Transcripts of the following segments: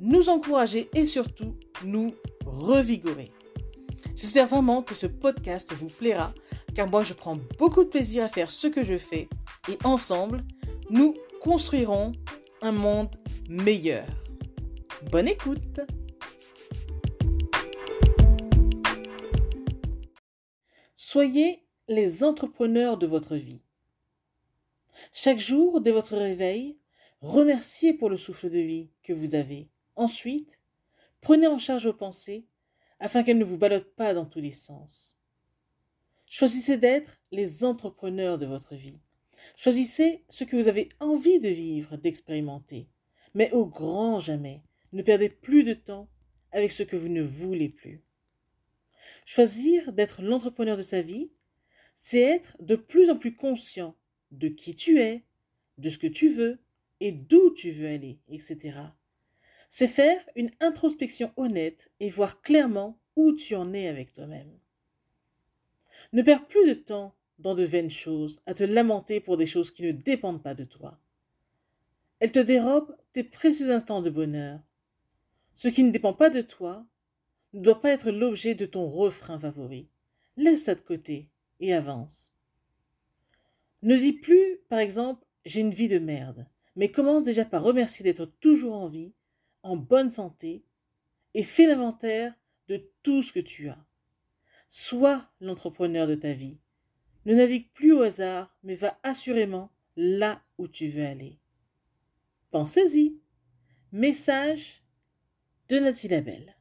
nous encourager et surtout nous revigorer. J'espère vraiment que ce podcast vous plaira car moi je prends beaucoup de plaisir à faire ce que je fais et ensemble, nous construirons un monde meilleur. Bonne écoute Soyez les entrepreneurs de votre vie. Chaque jour, dès votre réveil, remerciez pour le souffle de vie que vous avez. Ensuite, prenez en charge vos pensées afin qu'elles ne vous ballottent pas dans tous les sens. Choisissez d'être les entrepreneurs de votre vie. Choisissez ce que vous avez envie de vivre, d'expérimenter. Mais au grand jamais, ne perdez plus de temps avec ce que vous ne voulez plus. Choisir d'être l'entrepreneur de sa vie, c'est être de plus en plus conscient de qui tu es, de ce que tu veux et d'où tu veux aller, etc. C'est faire une introspection honnête et voir clairement où tu en es avec toi-même. Ne perds plus de temps dans de vaines choses, à te lamenter pour des choses qui ne dépendent pas de toi. Elles te dérobent tes précieux instants de bonheur. Ce qui ne dépend pas de toi ne doit pas être l'objet de ton refrain favori. Laisse ça de côté et avance. Ne dis plus, par exemple, j'ai une vie de merde, mais commence déjà par remercier d'être toujours en vie, en bonne santé, et fais l'inventaire de tout ce que tu as. Sois l'entrepreneur de ta vie. Ne navigue plus au hasard, mais va assurément là où tu veux aller. Pensez-y. Message de Nathalie Labelle.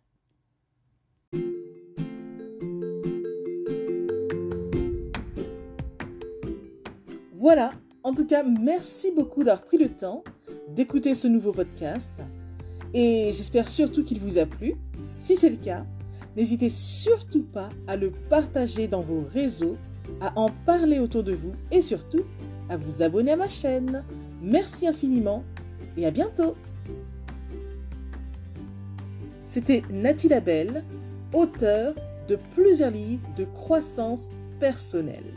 Voilà, en tout cas, merci beaucoup d'avoir pris le temps d'écouter ce nouveau podcast et j'espère surtout qu'il vous a plu. Si c'est le cas, n'hésitez surtout pas à le partager dans vos réseaux, à en parler autour de vous et surtout à vous abonner à ma chaîne. Merci infiniment et à bientôt. C'était Nathalie Labelle, auteure de plusieurs livres de croissance personnelle.